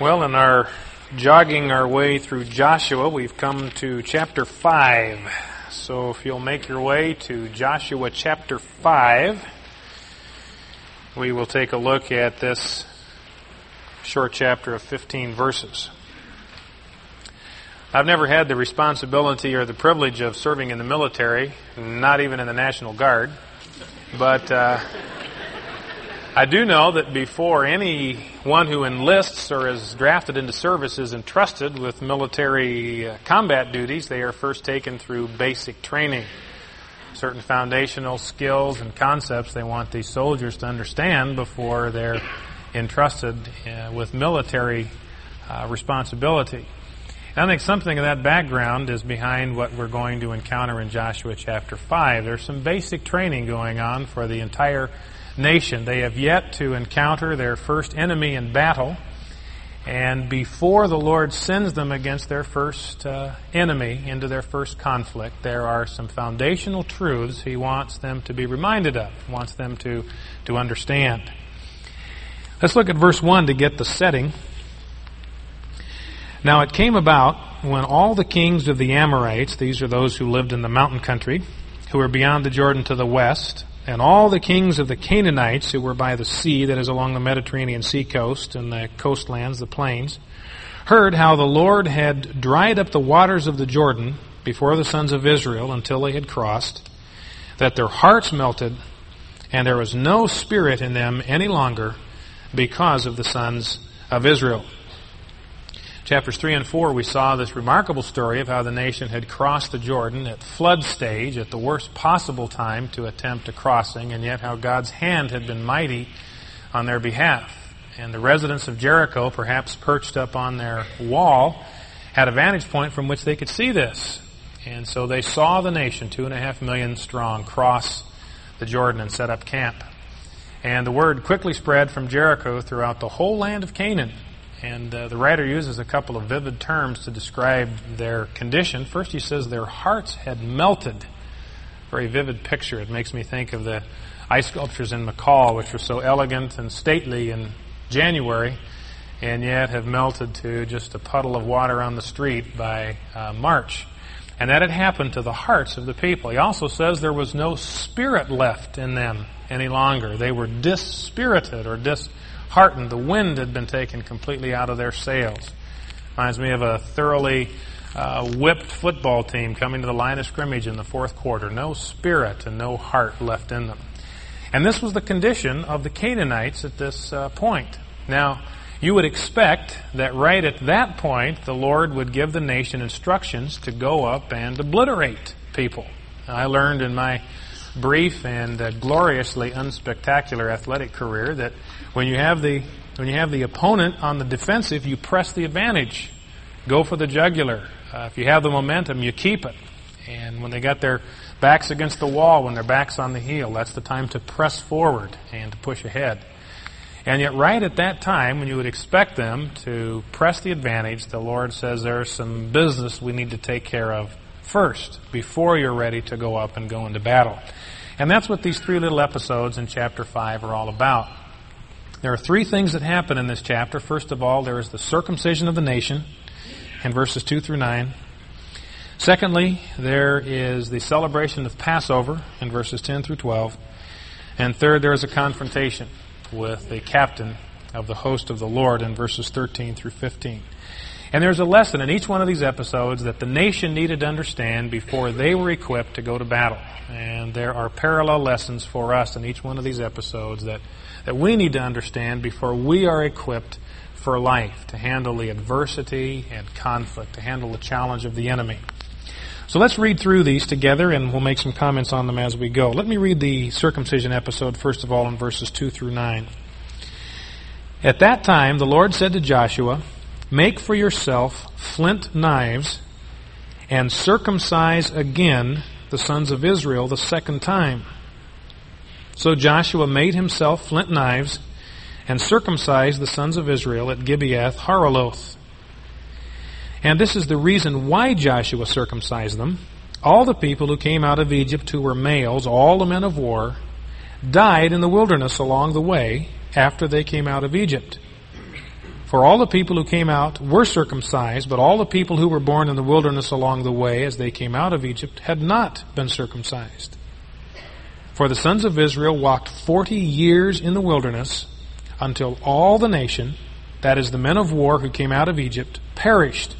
Well, in our jogging our way through Joshua, we've come to chapter 5. So if you'll make your way to Joshua chapter 5, we will take a look at this short chapter of 15 verses. I've never had the responsibility or the privilege of serving in the military, not even in the National Guard, but uh, I do know that before anyone who enlists or is drafted into service is entrusted with military uh, combat duties, they are first taken through basic training. Certain foundational skills and concepts they want these soldiers to understand before they're entrusted uh, with military uh, responsibility. I think something of that background is behind what we're going to encounter in Joshua chapter 5. There's some basic training going on for the entire nation. They have yet to encounter their first enemy in battle. And before the Lord sends them against their first uh, enemy into their first conflict, there are some foundational truths He wants them to be reminded of, wants them to, to understand. Let's look at verse 1 to get the setting. Now it came about when all the kings of the Amorites, these are those who lived in the mountain country, who were beyond the Jordan to the west, and all the kings of the Canaanites who were by the sea, that is along the Mediterranean sea coast and the coastlands, the plains, heard how the Lord had dried up the waters of the Jordan before the sons of Israel until they had crossed, that their hearts melted, and there was no spirit in them any longer because of the sons of Israel chapters 3 and 4, we saw this remarkable story of how the nation had crossed the Jordan at flood stage, at the worst possible time to attempt a crossing, and yet how God's hand had been mighty on their behalf. And the residents of Jericho, perhaps perched up on their wall, had a vantage point from which they could see this. And so they saw the nation, two and a half million strong, cross the Jordan and set up camp. And the word quickly spread from Jericho throughout the whole land of Canaan. And uh, the writer uses a couple of vivid terms to describe their condition. First, he says their hearts had melted. Very vivid picture. It makes me think of the ice sculptures in McCall, which were so elegant and stately in January, and yet have melted to just a puddle of water on the street by uh, March. And that had happened to the hearts of the people. He also says there was no spirit left in them any longer. They were dispirited or dis heartened. The wind had been taken completely out of their sails. Reminds me of a thoroughly uh, whipped football team coming to the line of scrimmage in the fourth quarter. No spirit and no heart left in them. And this was the condition of the Canaanites at this uh, point. Now, you would expect that right at that point, the Lord would give the nation instructions to go up and obliterate people. I learned in my brief and uh, gloriously unspectacular athletic career that when you have the when you have the opponent on the defensive, you press the advantage, go for the jugular. Uh, if you have the momentum, you keep it. And when they got their backs against the wall, when their backs on the heel, that's the time to press forward and to push ahead. And yet, right at that time, when you would expect them to press the advantage, the Lord says there's some business we need to take care of first before you're ready to go up and go into battle. And that's what these three little episodes in chapter 5 are all about. There are three things that happen in this chapter. First of all, there is the circumcision of the nation in verses 2 through 9. Secondly, there is the celebration of Passover in verses 10 through 12. And third, there is a confrontation with the captain of the host of the Lord in verses 13 through 15. And there's a lesson in each one of these episodes that the nation needed to understand before they were equipped to go to battle. And there are parallel lessons for us in each one of these episodes that, that we need to understand before we are equipped for life, to handle the adversity and conflict, to handle the challenge of the enemy. So let's read through these together and we'll make some comments on them as we go. Let me read the circumcision episode first of all in verses 2 through 9. At that time, the Lord said to Joshua, Make for yourself flint knives and circumcise again the sons of Israel the second time. So Joshua made himself flint knives and circumcised the sons of Israel at Gibeath Haaraloth. And this is the reason why Joshua circumcised them. All the people who came out of Egypt who were males, all the men of war, died in the wilderness along the way after they came out of Egypt. For all the people who came out were circumcised, but all the people who were born in the wilderness along the way as they came out of Egypt had not been circumcised. For the sons of Israel walked forty years in the wilderness until all the nation, that is, the men of war who came out of Egypt, perished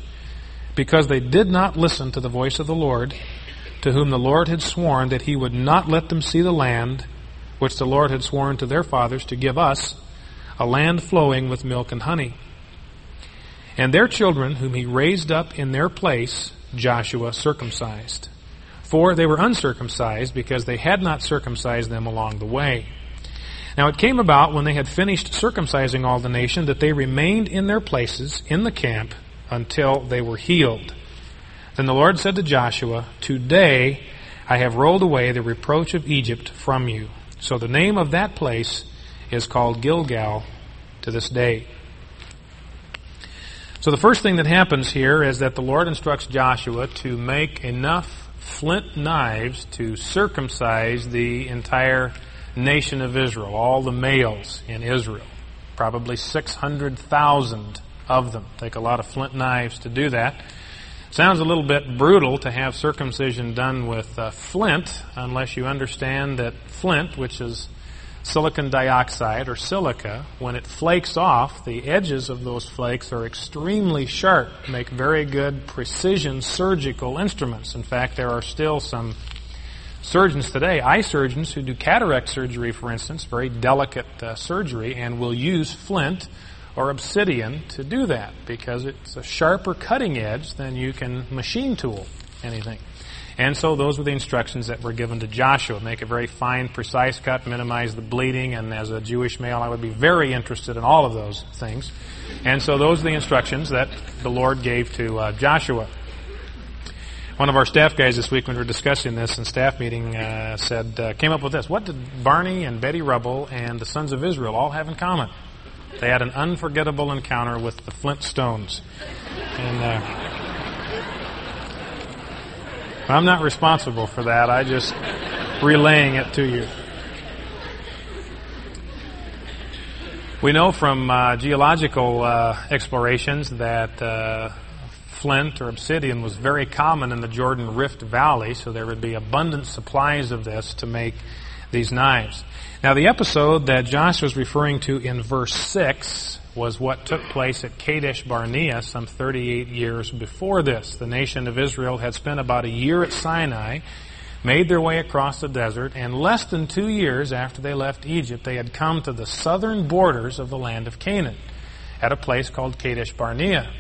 because they did not listen to the voice of the Lord, to whom the Lord had sworn that he would not let them see the land which the Lord had sworn to their fathers to give us, a land flowing with milk and honey. And their children, whom he raised up in their place, Joshua circumcised. For they were uncircumcised because they had not circumcised them along the way. Now it came about when they had finished circumcising all the nation that they remained in their places in the camp until they were healed. Then the Lord said to Joshua, Today I have rolled away the reproach of Egypt from you. So the name of that place is called Gilgal to this day. So the first thing that happens here is that the Lord instructs Joshua to make enough flint knives to circumcise the entire nation of Israel, all the males in Israel. Probably 600,000 of them. Take a lot of flint knives to do that. Sounds a little bit brutal to have circumcision done with uh, flint, unless you understand that flint, which is silicon dioxide or silica, when it flakes off, the edges of those flakes are extremely sharp, make very good precision surgical instruments. In fact, there are still some surgeons today, eye surgeons who do cataract surgery, for instance, very delicate uh, surgery, and will use flint or obsidian to do that because it's a sharper cutting edge than you can machine tool anything. And so those were the instructions that were given to Joshua. Make a very fine, precise cut, minimize the bleeding, and as a Jewish male, I would be very interested in all of those things. And so those are the instructions that the Lord gave to uh, Joshua. One of our staff guys this week, when we were discussing this in staff meeting, uh, said, uh, came up with this. What did Barney and Betty Rubble and the sons of Israel all have in common? They had an unforgettable encounter with the Flintstones. And, uh, I'm not responsible for that. I just relaying it to you. We know from uh, geological uh, explorations that uh, flint or obsidian was very common in the Jordan Rift Valley, so there would be abundant supplies of this to make these knives. Now, the episode that Josh was referring to in verse 6 was what took place at Kadesh Barnea some 38 years before this. The nation of Israel had spent about a year at Sinai, made their way across the desert, and less than two years after they left Egypt, they had come to the southern borders of the land of Canaan at a place called Kadesh Barnea.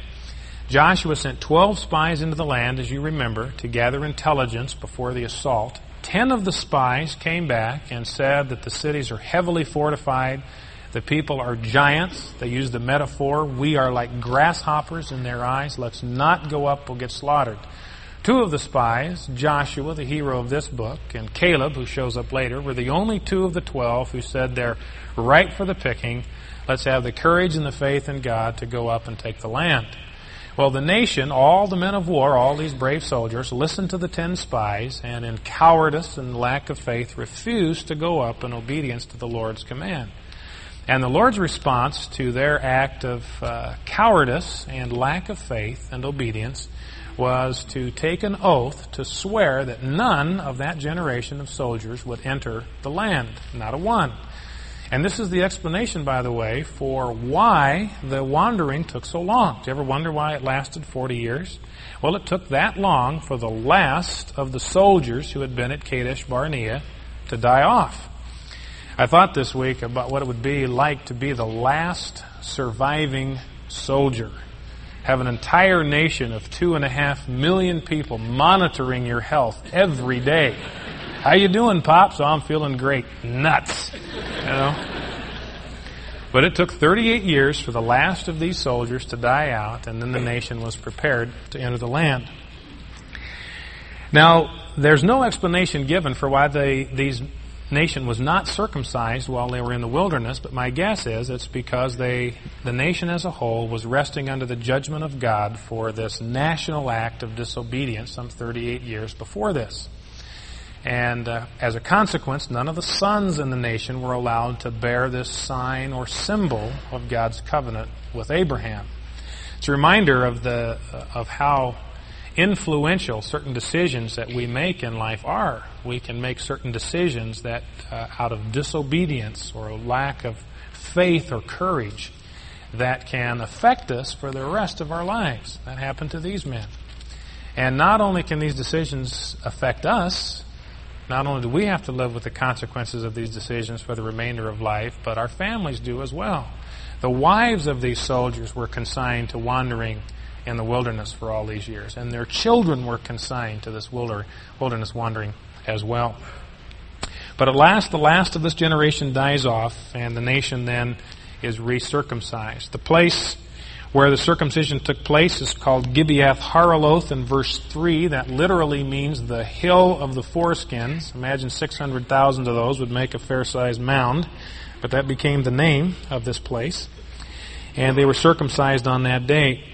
Joshua sent 12 spies into the land, as you remember, to gather intelligence before the assault. Ten of the spies came back and said that the cities are heavily fortified, the people are giants. They use the metaphor, we are like grasshoppers in their eyes. Let's not go up, we'll get slaughtered. Two of the spies, Joshua, the hero of this book, and Caleb, who shows up later, were the only two of the twelve who said they're right for the picking. Let's have the courage and the faith in God to go up and take the land. Well, the nation, all the men of war, all these brave soldiers, listened to the ten spies and in cowardice and lack of faith refused to go up in obedience to the Lord's command. And the Lord's response to their act of uh, cowardice and lack of faith and obedience was to take an oath to swear that none of that generation of soldiers would enter the land, not a one. And this is the explanation, by the way, for why the wandering took so long. Do you ever wonder why it lasted 40 years? Well, it took that long for the last of the soldiers who had been at Kadesh Barnea to die off. I thought this week about what it would be like to be the last surviving soldier. Have an entire nation of two and a half million people monitoring your health every day. How you doing, Pops? Oh, I'm feeling great. Nuts. You know? But it took 38 years for the last of these soldiers to die out, and then the nation was prepared to enter the land. Now, there's no explanation given for why they, these nation was not circumcised while they were in the wilderness, but my guess is it's because they, the nation as a whole was resting under the judgment of God for this national act of disobedience some 38 years before this. And uh, as a consequence, none of the sons in the nation were allowed to bear this sign or symbol of God's covenant with Abraham. It's a reminder of the uh, of how influential certain decisions that we make in life are. We can make certain decisions that, uh, out of disobedience or lack of faith or courage, that can affect us for the rest of our lives. That happened to these men. And not only can these decisions affect us, not only do we have to live with the consequences of these decisions for the remainder of life, but our families do as well. The wives of these soldiers were consigned to wandering in the wilderness for all these years. And their children were consigned to this wilderness wandering as well. But at last, the last of this generation dies off, and the nation then is recircumcised. The place where the circumcision took place is called Gibeath Haaraloth in verse 3. That literally means the hill of the foreskins. Imagine 600,000 of those would make a fair sized mound, but that became the name of this place. And they were circumcised on that day.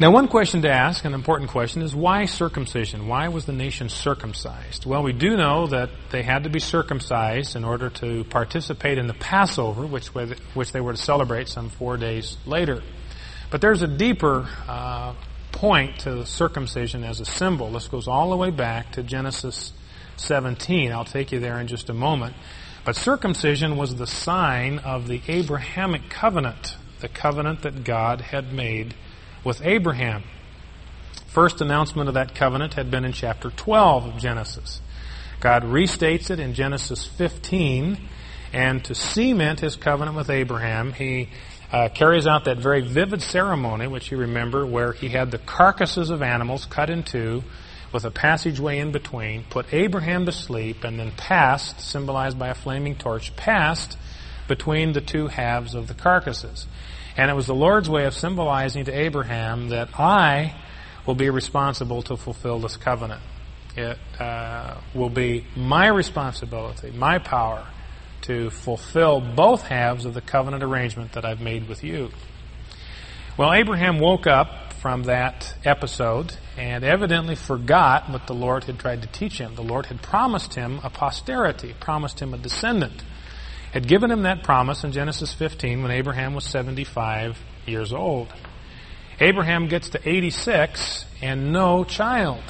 Now, one question to ask, an important question, is why circumcision? Why was the nation circumcised? Well, we do know that they had to be circumcised in order to participate in the Passover, which, which they were to celebrate some four days later. But there's a deeper uh, point to circumcision as a symbol. This goes all the way back to Genesis 17. I'll take you there in just a moment. But circumcision was the sign of the Abrahamic covenant, the covenant that God had made with Abraham. First announcement of that covenant had been in chapter 12 of Genesis. God restates it in Genesis 15, and to cement his covenant with Abraham, he uh, carries out that very vivid ceremony, which you remember, where he had the carcasses of animals cut in two with a passageway in between, put Abraham to sleep, and then passed, symbolized by a flaming torch, passed between the two halves of the carcasses. And it was the Lord's way of symbolizing to Abraham that I will be responsible to fulfill this covenant. It uh, will be my responsibility, my power, to fulfill both halves of the covenant arrangement that I've made with you. Well, Abraham woke up from that episode and evidently forgot what the Lord had tried to teach him. The Lord had promised him a posterity, promised him a descendant had given him that promise in Genesis 15 when Abraham was 75 years old. Abraham gets to 86 and no child,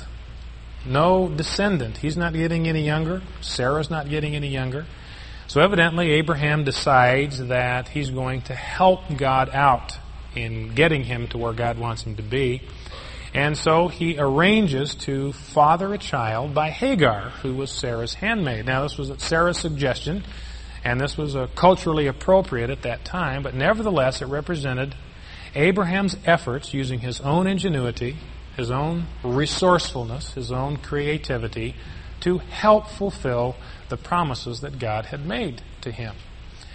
no descendant. He's not getting any younger. Sarah's not getting any younger. So evidently, Abraham decides that he's going to help God out in getting him to where God wants him to be. And so he arranges to father a child by Hagar, who was Sarah's handmaid. Now, this was at Sarah's suggestion. And this was uh, culturally appropriate at that time, but nevertheless it represented Abraham's efforts using his own ingenuity, his own resourcefulness, his own creativity to help fulfill the promises that God had made to him.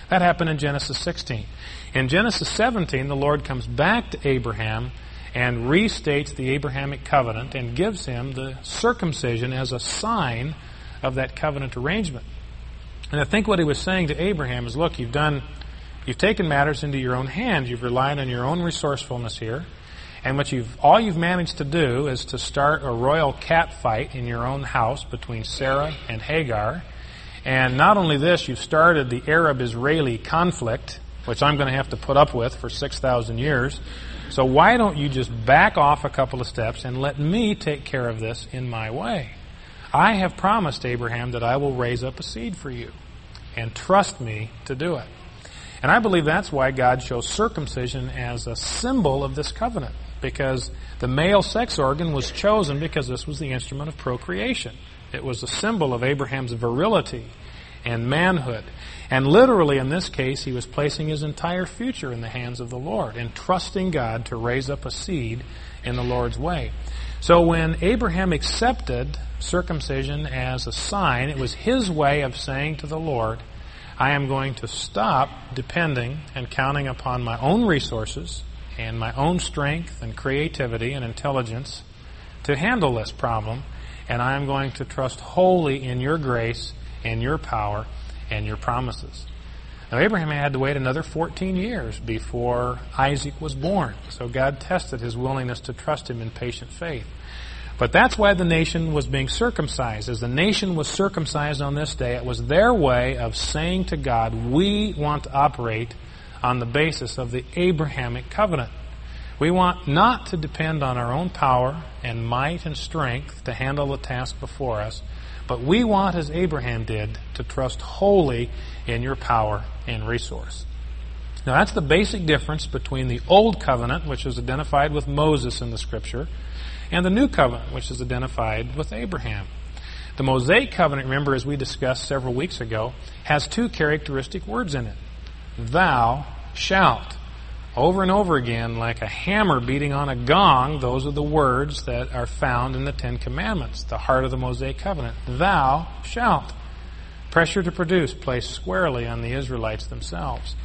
That happened in Genesis 16. In Genesis 17, the Lord comes back to Abraham and restates the Abrahamic covenant and gives him the circumcision as a sign of that covenant arrangement. And I think what he was saying to Abraham is, look, you've done, you've taken matters into your own hands. You've relied on your own resourcefulness here. And what you've, all you've managed to do is to start a royal cat fight in your own house between Sarah and Hagar. And not only this, you've started the Arab-Israeli conflict, which I'm going to have to put up with for 6,000 years. So why don't you just back off a couple of steps and let me take care of this in my way? I have promised Abraham that I will raise up a seed for you. And trust me to do it. And I believe that's why God chose circumcision as a symbol of this covenant. Because the male sex organ was chosen because this was the instrument of procreation. It was a symbol of Abraham's virility and manhood. And literally, in this case, he was placing his entire future in the hands of the Lord and trusting God to raise up a seed in the Lord's way. So when Abraham accepted circumcision as a sign, it was his way of saying to the Lord, I am going to stop depending and counting upon my own resources and my own strength and creativity and intelligence to handle this problem, and I am going to trust wholly in your grace and your power and your promises. Now, Abraham had to wait another 14 years before Isaac was born, so God tested his willingness to trust him in patient faith. But that's why the nation was being circumcised. As the nation was circumcised on this day, it was their way of saying to God, we want to operate on the basis of the Abrahamic covenant. We want not to depend on our own power and might and strength to handle the task before us, but we want, as Abraham did, to trust wholly in your power and resource. Now that's the basic difference between the Old Covenant, which is identified with Moses in the Scripture, and the New Covenant, which is identified with Abraham. The Mosaic Covenant, remember, as we discussed several weeks ago, has two characteristic words in it. Thou shalt. Over and over again, like a hammer beating on a gong, those are the words that are found in the Ten Commandments, the heart of the Mosaic Covenant. Thou shalt. Pressure to produce placed squarely on the Israelites themselves.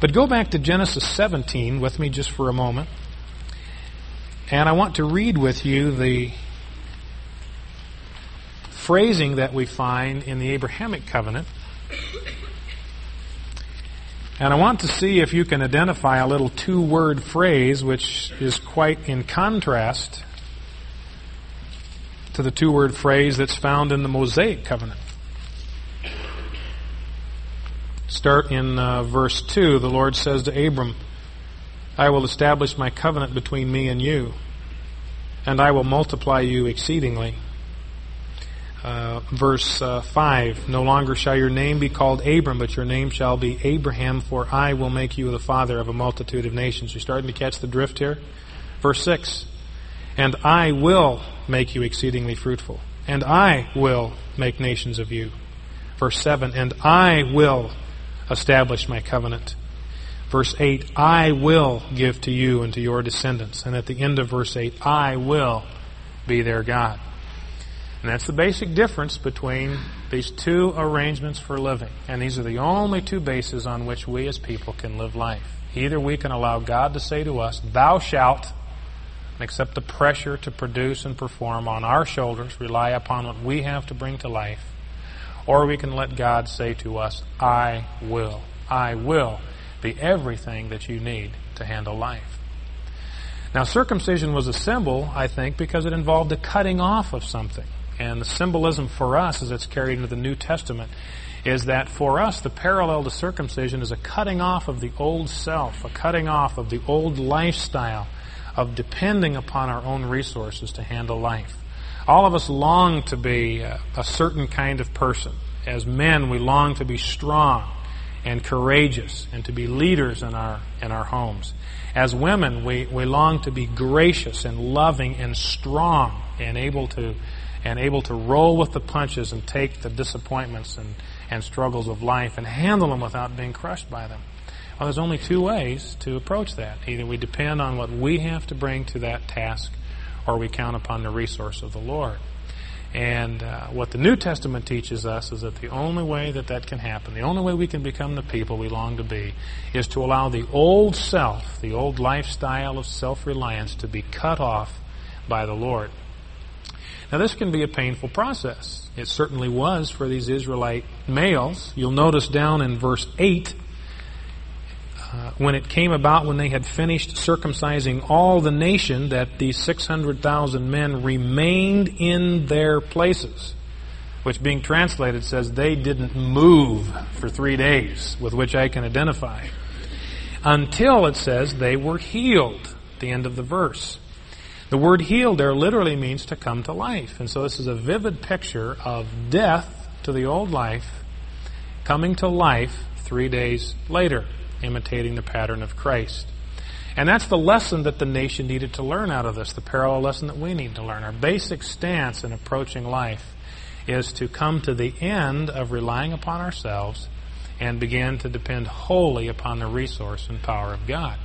But go back to Genesis 17 with me just for a moment. And I want to read with you the phrasing that we find in the Abrahamic covenant. And I want to see if you can identify a little two word phrase which is quite in contrast to the two word phrase that's found in the Mosaic covenant. Start in uh, verse 2. The Lord says to Abram, I will establish my covenant between me and you, and I will multiply you exceedingly. Uh, verse uh, 5 No longer shall your name be called Abram, but your name shall be Abraham, for I will make you the father of a multitude of nations. You're starting to catch the drift here? Verse 6 And I will make you exceedingly fruitful, and I will make nations of you. Verse 7 And I will establish my covenant. Verse 8, I will give to you and to your descendants. And at the end of verse 8, I will be their God. And that's the basic difference between these two arrangements for living. And these are the only two bases on which we as people can live life. Either we can allow God to say to us, Thou shalt, and accept the pressure to produce and perform on our shoulders, rely upon what we have to bring to life or we can let God say to us, I will. I will be everything that you need to handle life. Now, circumcision was a symbol, I think, because it involved the cutting off of something. And the symbolism for us, as it's carried into the New Testament, is that for us, the parallel to circumcision is a cutting off of the old self, a cutting off of the old lifestyle of depending upon our own resources to handle life. All of us long to be a, certain kind of person. As men, we long to be strong and courageous and to be leaders in our, in our homes. As women, we, we long to be gracious and loving and strong and able to, and able to roll with the punches and take the disappointments and, and struggles of life and handle them without being crushed by them. Well, there's only two ways to approach that. Either we depend on what we have to bring to that task, or we count upon the resource of the Lord. And uh, what the New Testament teaches us is that the only way that that can happen, the only way we can become the people we long to be, is to allow the old self, the old lifestyle of self-reliance to be cut off by the Lord. Now this can be a painful process. It certainly was for these Israelite males. You'll notice down in verse 8 uh, when it came about when they had finished circumcising all the nation that these 600,000 men remained in their places, which being translated says they didn't move for three days, with which I can identify, until it says they were healed, at the end of the verse. The word healed there literally means to come to life. And so this is a vivid picture of death to the old life coming to life three days later imitating the pattern of Christ. And that's the lesson that the nation needed to learn out of this, the parallel lesson that we need to learn. Our basic stance in approaching life is to come to the end of relying upon ourselves and begin to depend wholly upon the resource and power of God.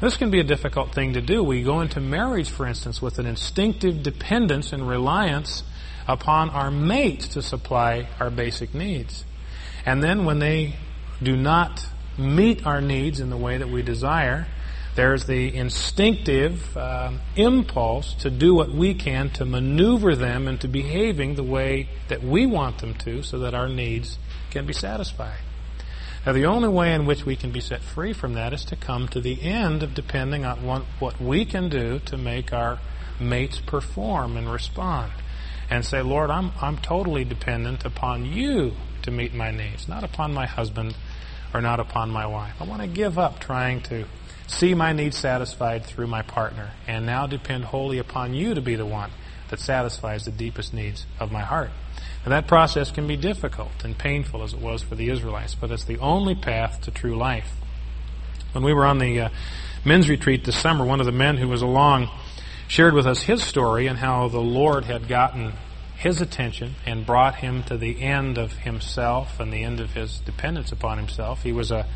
This can be a difficult thing to do. We go into marriage, for instance, with an instinctive dependence and reliance upon our mate to supply our basic needs. And then when they do not meet our needs in the way that we desire. There's the instinctive uh, impulse to do what we can to maneuver them into behaving the way that we want them to so that our needs can be satisfied. Now, the only way in which we can be set free from that is to come to the end of depending on what we can do to make our mates perform and respond. And say, Lord, I'm, I'm totally dependent upon you to meet my needs, not upon my husband or not upon my wife. I want to give up trying to see my needs satisfied through my partner and now depend wholly upon you to be the one that satisfies the deepest needs of my heart. And that process can be difficult and painful as it was for the Israelites, but it's the only path to true life. When we were on the uh, men's retreat this summer, one of the men who was along shared with us his story and how the Lord had gotten his attention and brought him to the end of himself and the end of his dependence upon himself. He was a,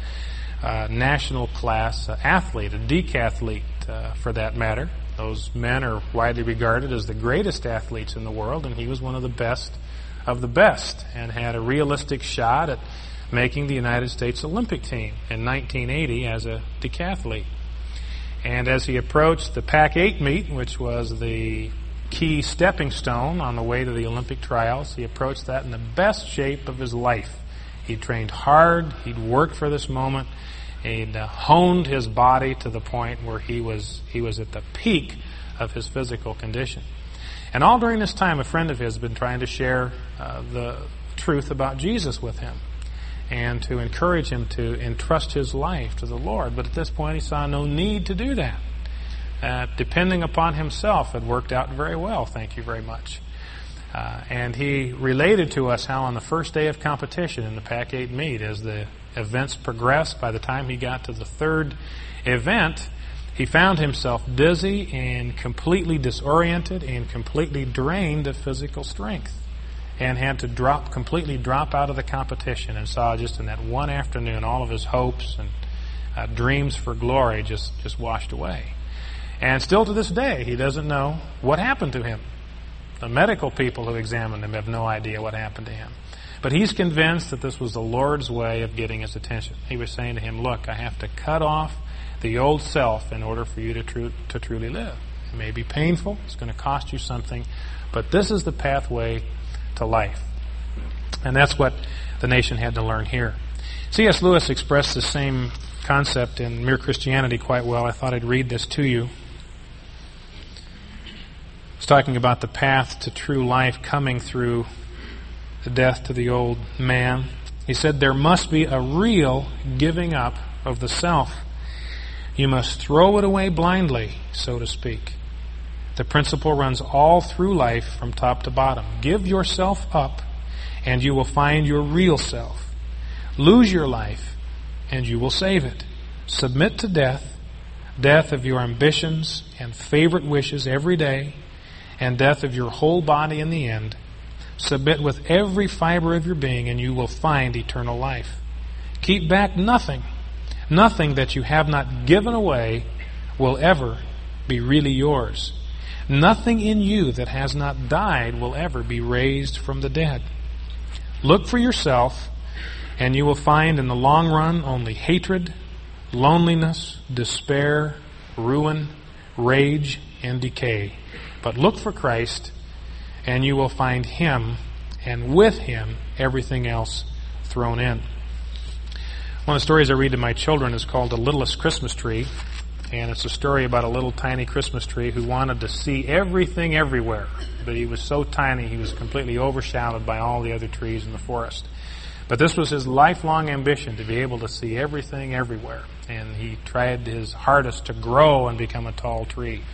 a national class athlete, a decathlete uh, for that matter. Those men are widely regarded as the greatest athletes in the world, and he was one of the best of the best and had a realistic shot at making the United States Olympic team in 1980 as a decathlete. And as he approached the Pac 8 meet, which was the key stepping stone on the way to the Olympic trials, he approached that in the best shape of his life. He trained hard, he'd worked for this moment, he'd uh, honed his body to the point where he was, he was at the peak of his physical condition. And all during this time, a friend of his had been trying to share uh, the truth about Jesus with him and to encourage him to entrust his life to the Lord. But at this point, he saw no need to do that. Uh, depending upon himself had worked out very well, thank you very much. Uh, and he related to us how on the first day of competition in the Pac 8 meet, as the events progressed, by the time he got to the third event, he found himself dizzy and completely disoriented and completely drained of physical strength and had to drop completely drop out of the competition and saw just in that one afternoon all of his hopes and uh, dreams for glory just just washed away. And still to this day, he doesn't know what happened to him. The medical people who examined him have no idea what happened to him. But he's convinced that this was the Lord's way of getting his attention. He was saying to him, Look, I have to cut off the old self in order for you to, tru- to truly live. It may be painful, it's going to cost you something, but this is the pathway to life. And that's what the nation had to learn here. C.S. Lewis expressed the same concept in Mere Christianity quite well. I thought I'd read this to you. He's talking about the path to true life coming through the death to the old man. He said there must be a real giving up of the self. You must throw it away blindly, so to speak. The principle runs all through life from top to bottom. Give yourself up, and you will find your real self. Lose your life, and you will save it. Submit to death, death of your ambitions and favorite wishes every day, and death of your whole body in the end. Submit with every fiber of your being, and you will find eternal life. Keep back nothing. Nothing that you have not given away will ever be really yours. Nothing in you that has not died will ever be raised from the dead. Look for yourself, and you will find in the long run only hatred, loneliness, despair, ruin, rage, and decay. But look for Christ, and you will find Him, and with Him, everything else thrown in. One of the stories I read to my children is called The Littlest Christmas Tree and it's a story about a little tiny Christmas tree who wanted to see everything everywhere, but he was so tiny he was completely overshadowed by all the other trees in the forest. But this was his lifelong ambition to be able to see everything everywhere, and he tried his hardest to grow and become a tall tree.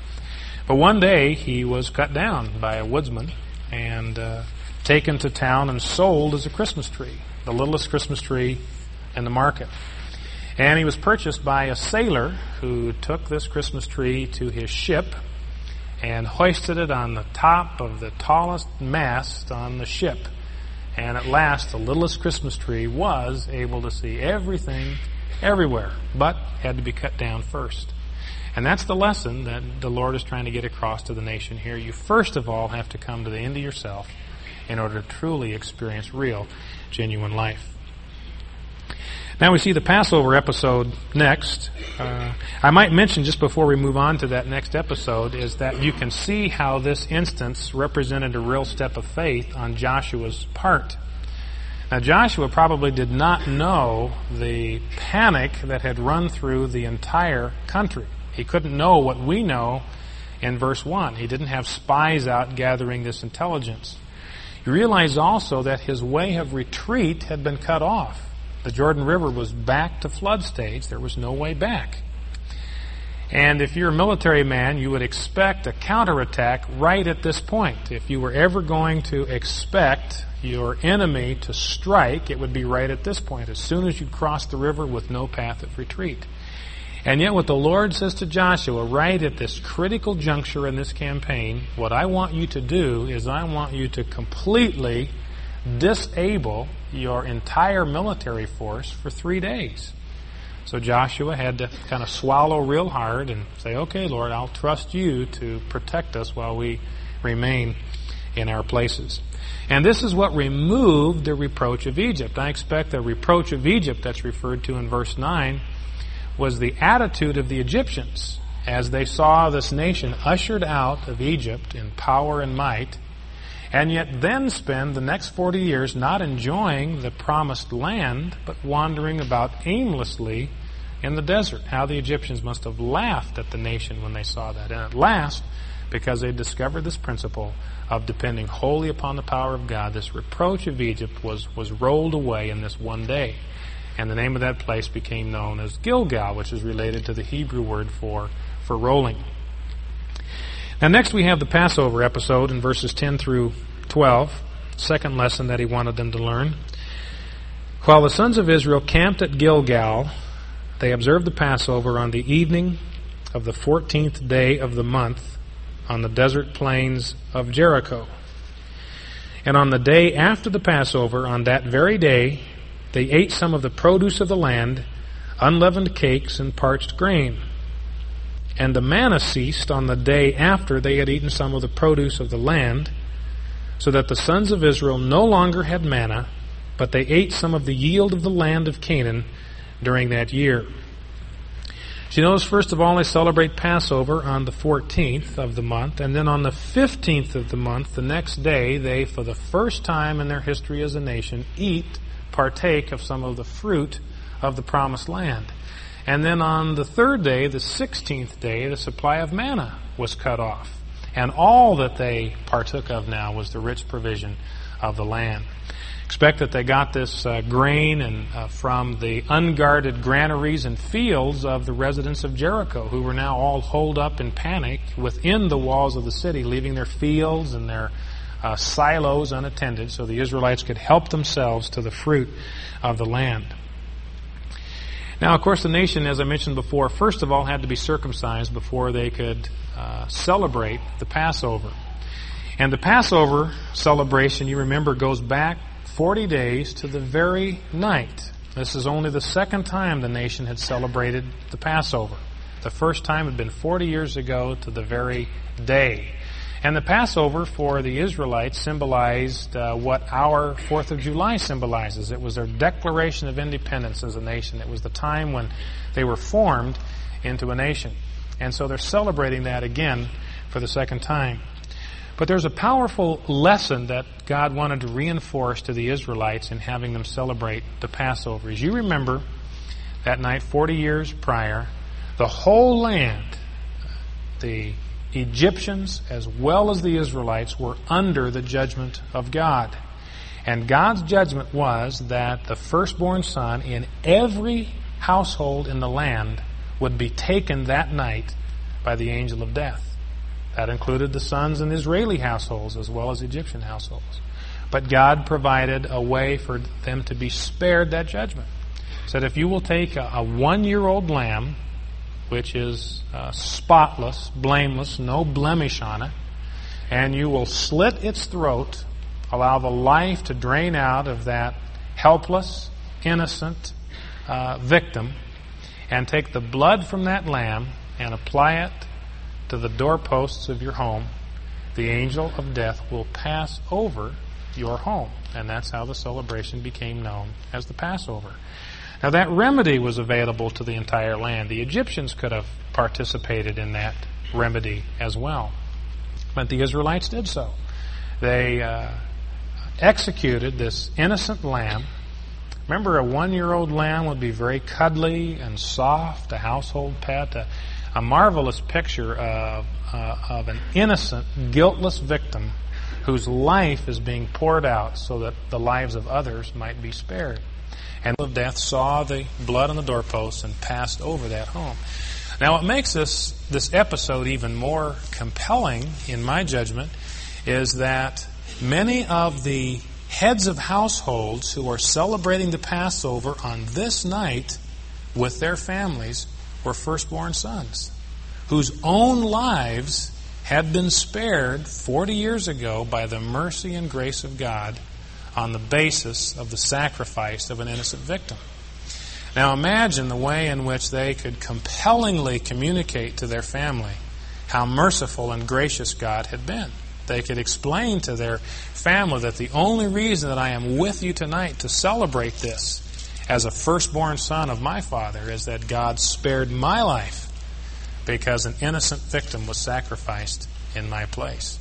But one day he was cut down by a woodsman and uh, taken to town and sold as a Christmas tree, the littlest Christmas tree in the market. And he was purchased by a sailor who took this Christmas tree to his ship and hoisted it on the top of the tallest mast on the ship. And at last, the littlest Christmas tree was able to see everything everywhere, but had to be cut down first. And that's the lesson that the Lord is trying to get across to the nation here. You first of all have to come to the end of yourself in order to truly experience real, genuine life. Now we see the Passover episode next. Uh, I might mention just before we move on to that next episode is that you can see how this instance represented a real step of faith on Joshua's part. Now Joshua probably did not know the panic that had run through the entire country. He couldn't know what we know in verse 1. He didn't have spies out gathering this intelligence. You realize also that his way of retreat had been cut off. The Jordan River was back to flood stage. There was no way back. And if you're a military man, you would expect a counterattack right at this point. If you were ever going to expect your enemy to strike, it would be right at this point, as soon as you cross the river with no path of retreat. And yet, what the Lord says to Joshua right at this critical juncture in this campaign, what I want you to do is I want you to completely disable your entire military force for three days. So Joshua had to kind of swallow real hard and say, okay, Lord, I'll trust you to protect us while we remain in our places. And this is what removed the reproach of Egypt. I expect the reproach of Egypt that's referred to in verse 9 was the attitude of the Egyptians as they saw this nation ushered out of Egypt in power and might and yet then spend the next 40 years not enjoying the promised land, but wandering about aimlessly in the desert. How the Egyptians must have laughed at the nation when they saw that. And at last, because they discovered this principle of depending wholly upon the power of God, this reproach of Egypt was, was rolled away in this one day. And the name of that place became known as Gilgal, which is related to the Hebrew word for, for rolling. Now, next we have the Passover episode in verses 10 through 12, second lesson that he wanted them to learn. While the sons of Israel camped at Gilgal, they observed the Passover on the evening of the 14th day of the month on the desert plains of Jericho. And on the day after the Passover, on that very day, they ate some of the produce of the land, unleavened cakes, and parched grain. And the manna ceased on the day after they had eaten some of the produce of the land, so that the sons of Israel no longer had manna, but they ate some of the yield of the land of Canaan during that year. So you first of all, they celebrate Passover on the 14th of the month, and then on the 15th of the month, the next day, they, for the first time in their history as a nation, eat, partake of some of the fruit of the promised land. And then on the third day, the 16th day, the supply of manna was cut off. And all that they partook of now was the rich provision of the land. Expect that they got this uh, grain and uh, from the unguarded granaries and fields of the residents of Jericho, who were now all holed up in panic within the walls of the city, leaving their fields and their uh, silos unattended, so the Israelites could help themselves to the fruit of the land. Now, of course, the nation, as I mentioned before, first of all had to be circumcised before they could uh, celebrate the Passover. And the Passover celebration, you remember, goes back 40 days to the very night. This is only the second time the nation had celebrated the Passover. The first time had been 40 years ago to the very day. And the Passover for the Israelites symbolized uh, what our Fourth of July symbolizes. It was their declaration of independence as a nation. It was the time when they were formed into a nation. And so they're celebrating that again for the second time. But there's a powerful lesson that God wanted to reinforce to the Israelites in having them celebrate the Passover. As you remember, that night, 40 years prior, the whole land, the Egyptians as well as the Israelites were under the judgment of God. And God's judgment was that the firstborn son in every household in the land would be taken that night by the angel of death. That included the sons in Israeli households as well as Egyptian households. But God provided a way for them to be spared that judgment. He Said, if you will take a, a one year old lamb which is uh, spotless, blameless, no blemish on it, and you will slit its throat, allow the life to drain out of that helpless, innocent uh, victim, and take the blood from that lamb and apply it to the doorposts of your home, the angel of death will pass over your home. And that's how the celebration became known as the Passover. Now, that remedy was available to the entire land. The Egyptians could have participated in that remedy as well. But the Israelites did so. They uh, executed this innocent lamb. Remember, a one year old lamb would be very cuddly and soft, a household pet. A, a marvelous picture of, uh, of an innocent, guiltless victim whose life is being poured out so that the lives of others might be spared. And of death saw the blood on the doorposts and passed over that home. Now, what makes this, this episode even more compelling, in my judgment, is that many of the heads of households who are celebrating the Passover on this night with their families were firstborn sons whose own lives had been spared 40 years ago by the mercy and grace of God on the basis of the sacrifice of an innocent victim. Now imagine the way in which they could compellingly communicate to their family how merciful and gracious God had been. They could explain to their family that the only reason that I am with you tonight to celebrate this as a firstborn son of my father is that God spared my life because an innocent victim was sacrificed in my place.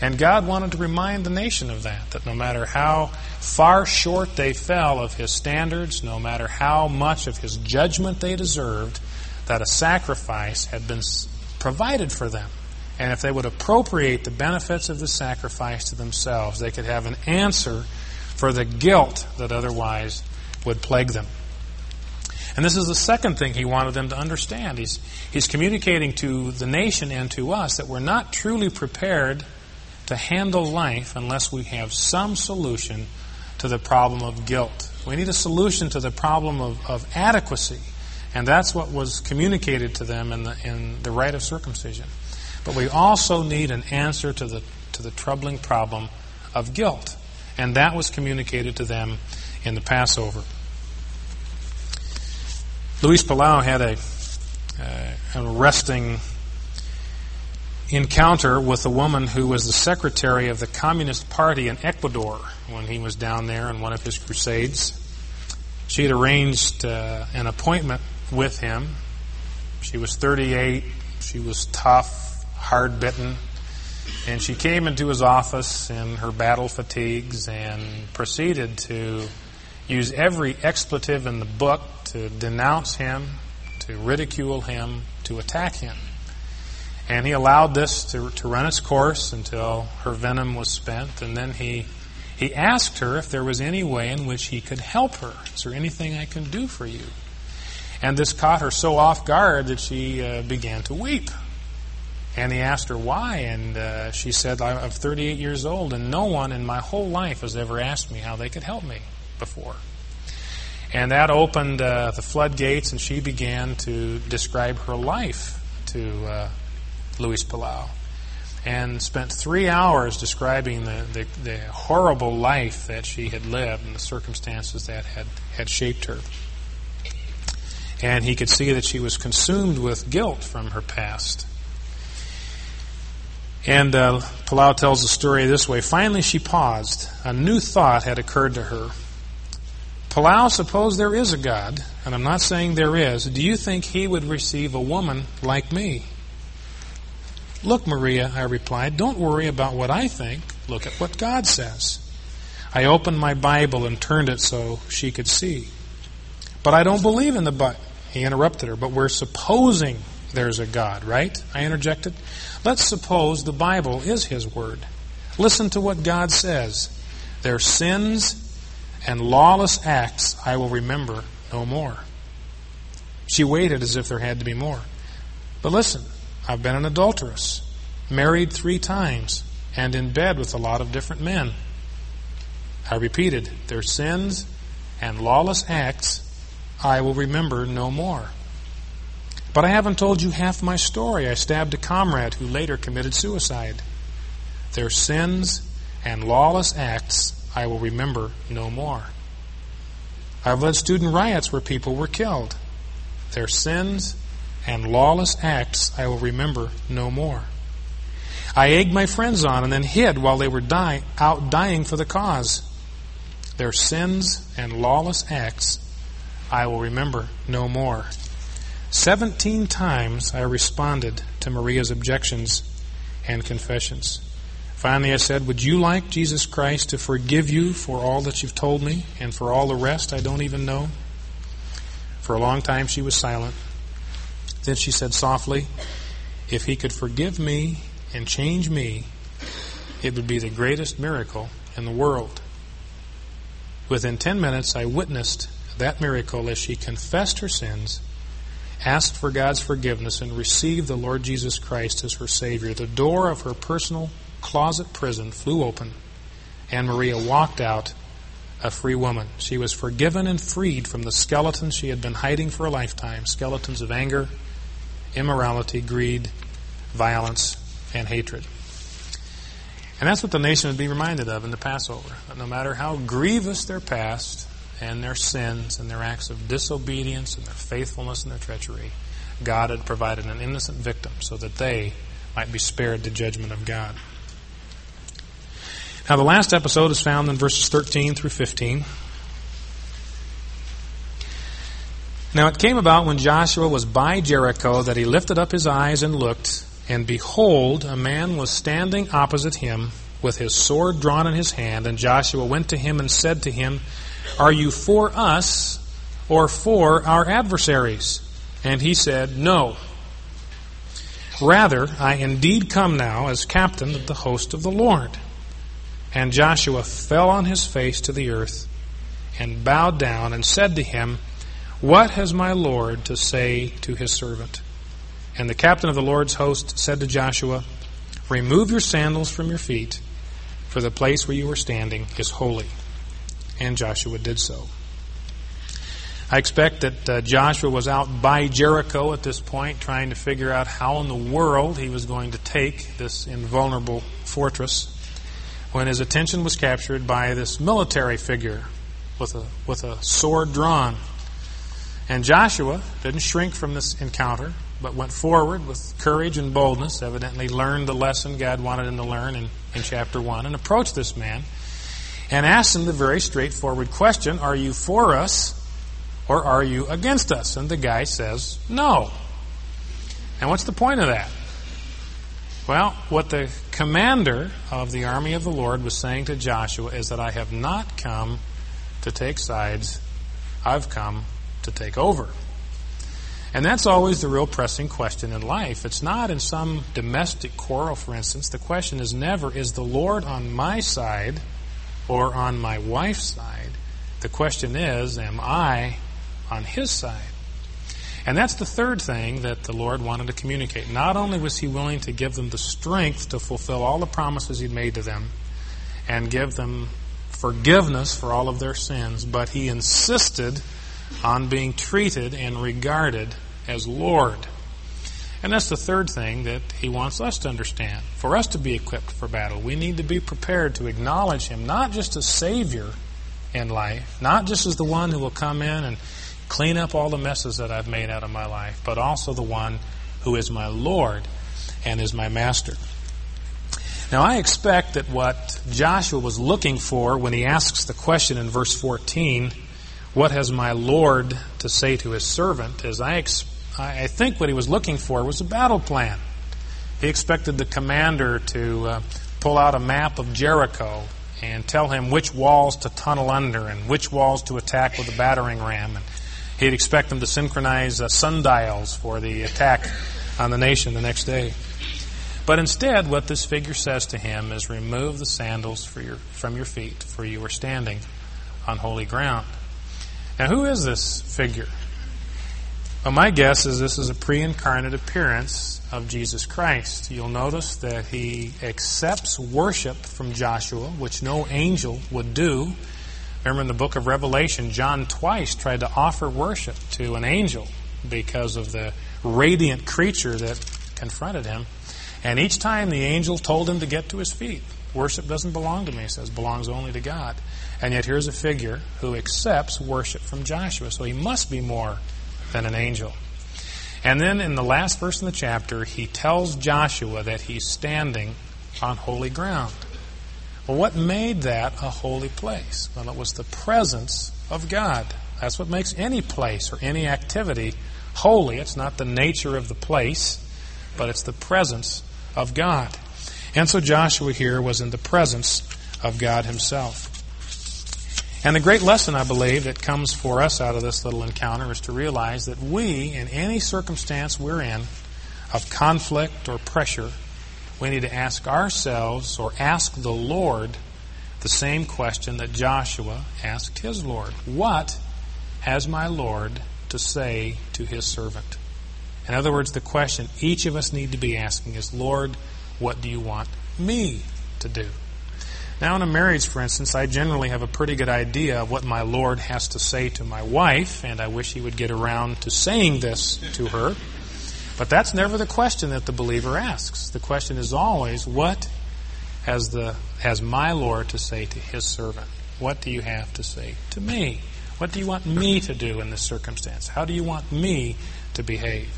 And God wanted to remind the nation of that, that no matter how far short they fell of His standards, no matter how much of His judgment they deserved, that a sacrifice had been provided for them. And if they would appropriate the benefits of the sacrifice to themselves, they could have an answer for the guilt that otherwise would plague them. And this is the second thing he wanted them to understand. He's, he's communicating to the nation and to us that we're not truly prepared to handle life unless we have some solution to the problem of guilt. We need a solution to the problem of, of adequacy. And that's what was communicated to them in the, in the rite of circumcision. But we also need an answer to the, to the troubling problem of guilt. And that was communicated to them in the Passover. Luis Palau had a, uh, an arresting encounter with a woman who was the secretary of the Communist Party in Ecuador when he was down there in one of his crusades. She had arranged uh, an appointment with him. She was 38. She was tough, hard bitten. And she came into his office in her battle fatigues and proceeded to use every expletive in the book to denounce him, to ridicule him, to attack him. And he allowed this to, to run its course until her venom was spent, and then he he asked her if there was any way in which he could help her. Is there anything I can do for you? And this caught her so off guard that she uh, began to weep. And he asked her why, and uh, she said, I'm 38 years old, and no one in my whole life has ever asked me how they could help me before. And that opened uh, the floodgates, and she began to describe her life to uh, Luis Palau. And spent three hours describing the, the, the, horrible life that she had lived and the circumstances that had, had shaped her. And he could see that she was consumed with guilt from her past. And uh, Palau tells the story this way Finally, she paused. A new thought had occurred to her. Palau, suppose there is a God, and I'm not saying there is, do you think he would receive a woman like me? Look, Maria, I replied, don't worry about what I think. Look at what God says. I opened my Bible and turned it so she could see. But I don't believe in the but. He interrupted her. But we're supposing there's a God, right? I interjected. Let's suppose the Bible is His Word. Listen to what God says. Their sins and lawless acts I will remember no more. She waited as if there had to be more. But listen, I've been an adulteress, married three times, and in bed with a lot of different men. I repeated, their sins and lawless acts I will remember no more. But I haven't told you half my story. I stabbed a comrade who later committed suicide. Their sins and lawless acts I will remember no more. I've led student riots where people were killed. Their sins and lawless acts I will remember no more. I egged my friends on and then hid while they were die, out dying for the cause. Their sins and lawless acts I will remember no more. Seventeen times I responded to Maria's objections and confessions. Finally, I said, Would you like Jesus Christ to forgive you for all that you've told me and for all the rest I don't even know? For a long time, she was silent. Then she said softly, If he could forgive me and change me, it would be the greatest miracle in the world. Within 10 minutes, I witnessed that miracle as she confessed her sins, asked for God's forgiveness, and received the Lord Jesus Christ as her Savior. The door of her personal closet prison flew open, and Maria walked out a free woman. She was forgiven and freed from the skeletons she had been hiding for a lifetime skeletons of anger, immorality, greed, violence, and hatred. And that's what the nation would be reminded of in the Passover. That no matter how grievous their past and their sins and their acts of disobedience and their faithfulness and their treachery, God had provided an innocent victim so that they might be spared the judgment of God. Now, the last episode is found in verses 13 through 15. Now, it came about when Joshua was by Jericho that he lifted up his eyes and looked, and behold, a man was standing opposite him with his sword drawn in his hand. And Joshua went to him and said to him, Are you for us or for our adversaries? And he said, No. Rather, I indeed come now as captain of the host of the Lord. And Joshua fell on his face to the earth and bowed down and said to him, What has my Lord to say to his servant? And the captain of the Lord's host said to Joshua, Remove your sandals from your feet, for the place where you are standing is holy. And Joshua did so. I expect that uh, Joshua was out by Jericho at this point, trying to figure out how in the world he was going to take this invulnerable fortress, when his attention was captured by this military figure with a, with a sword drawn. And Joshua didn't shrink from this encounter but went forward with courage and boldness, evidently learned the lesson God wanted him to learn in, in chapter 1, and approached this man and asked him the very straightforward question Are you for us or are you against us? And the guy says, No. And what's the point of that? Well, what the commander of the army of the Lord was saying to Joshua is that I have not come to take sides, I've come to take over. And that's always the real pressing question in life. It's not in some domestic quarrel, for instance. The question is never, is the Lord on my side or on my wife's side? The question is, am I on his side? And that's the third thing that the Lord wanted to communicate. Not only was he willing to give them the strength to fulfill all the promises he'd made to them and give them forgiveness for all of their sins, but he insisted on being treated and regarded as Lord. And that's the third thing that he wants us to understand. For us to be equipped for battle, we need to be prepared to acknowledge him not just as Savior in life, not just as the one who will come in and clean up all the messes that I've made out of my life, but also the one who is my Lord and is my Master. Now, I expect that what Joshua was looking for when he asks the question in verse 14, What has my Lord to say to his servant? is I expect I think what he was looking for was a battle plan. He expected the commander to uh, pull out a map of Jericho and tell him which walls to tunnel under and which walls to attack with a battering ram. And he'd expect them to synchronize uh, sundials for the attack on the nation the next day. But instead, what this figure says to him is remove the sandals your, from your feet, for you are standing on holy ground. Now, who is this figure? Well, my guess is this is a pre incarnate appearance of Jesus Christ. You'll notice that he accepts worship from Joshua, which no angel would do. Remember in the book of Revelation, John twice tried to offer worship to an angel because of the radiant creature that confronted him. And each time the angel told him to get to his feet. Worship doesn't belong to me, says, belongs only to God. And yet here's a figure who accepts worship from Joshua. So he must be more than an angel. And then in the last verse in the chapter, he tells Joshua that he's standing on holy ground. Well, what made that a holy place? Well, it was the presence of God. That's what makes any place or any activity holy. It's not the nature of the place, but it's the presence of God. And so Joshua here was in the presence of God himself. And the great lesson, I believe, that comes for us out of this little encounter is to realize that we, in any circumstance we're in, of conflict or pressure, we need to ask ourselves or ask the Lord the same question that Joshua asked his Lord. What has my Lord to say to his servant? In other words, the question each of us need to be asking is, Lord, what do you want me to do? Now, in a marriage, for instance, I generally have a pretty good idea of what my Lord has to say to my wife, and I wish he would get around to saying this to her. But that's never the question that the believer asks. The question is always, what has the has my Lord to say to his servant? What do you have to say to me? What do you want me to do in this circumstance? How do you want me to behave?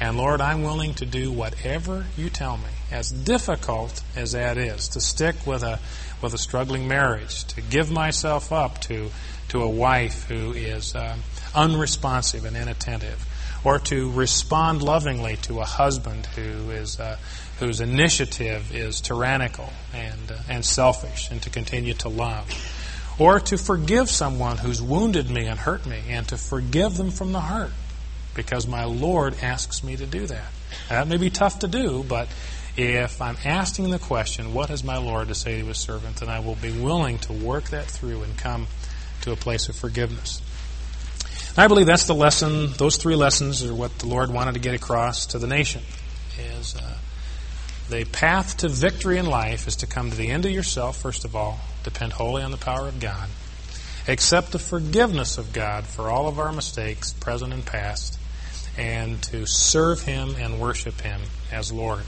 And Lord, I'm willing to do whatever you tell me, as difficult as that is, to stick with a with a struggling marriage, to give myself up to to a wife who is uh, unresponsive and inattentive, or to respond lovingly to a husband who is uh, whose initiative is tyrannical and uh, and selfish, and to continue to love, or to forgive someone who's wounded me and hurt me, and to forgive them from the heart, because my Lord asks me to do that. That may be tough to do, but if I'm asking the question, what has my Lord to say to his servant, then I will be willing to work that through and come to a place of forgiveness. I believe that's the lesson. Those three lessons are what the Lord wanted to get across to the nation. Is uh, the path to victory in life is to come to the end of yourself first of all, depend wholly on the power of God, accept the forgiveness of God for all of our mistakes, present and past, and to serve Him and worship Him as Lord.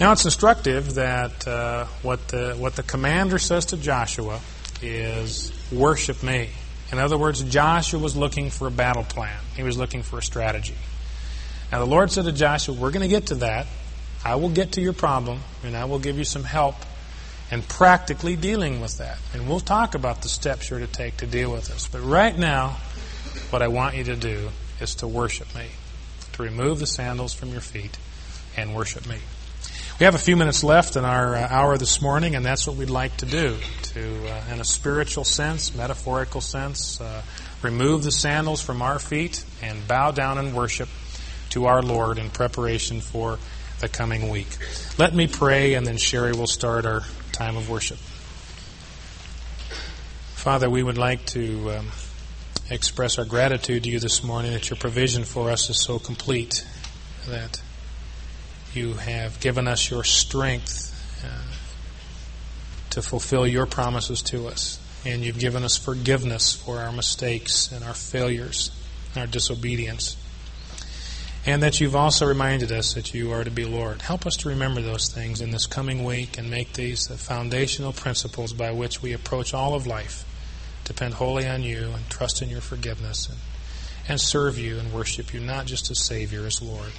Now it's instructive that uh, what the what the commander says to Joshua is worship me. In other words, Joshua was looking for a battle plan. He was looking for a strategy. Now, the Lord said to Joshua, We're going to get to that. I will get to your problem, and I will give you some help in practically dealing with that. And we'll talk about the steps you're to take to deal with this. But right now, what I want you to do is to worship me, to remove the sandals from your feet and worship me. We have a few minutes left in our uh, hour this morning, and that's what we'd like to do. To, uh, in a spiritual sense, metaphorical sense, uh, remove the sandals from our feet and bow down and worship to our Lord in preparation for the coming week. Let me pray, and then Sherry will start our time of worship. Father, we would like to um, express our gratitude to you this morning that your provision for us is so complete that you have given us your strength uh, to fulfill your promises to us. And you've given us forgiveness for our mistakes and our failures and our disobedience. And that you've also reminded us that you are to be Lord. Help us to remember those things in this coming week and make these the foundational principles by which we approach all of life. Depend wholly on you and trust in your forgiveness and, and serve you and worship you, not just as Savior, as Lord.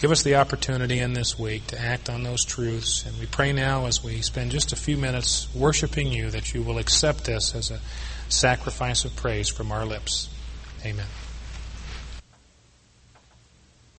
Give us the opportunity in this week to act on those truths. And we pray now as we spend just a few minutes worshiping you that you will accept this as a sacrifice of praise from our lips. Amen.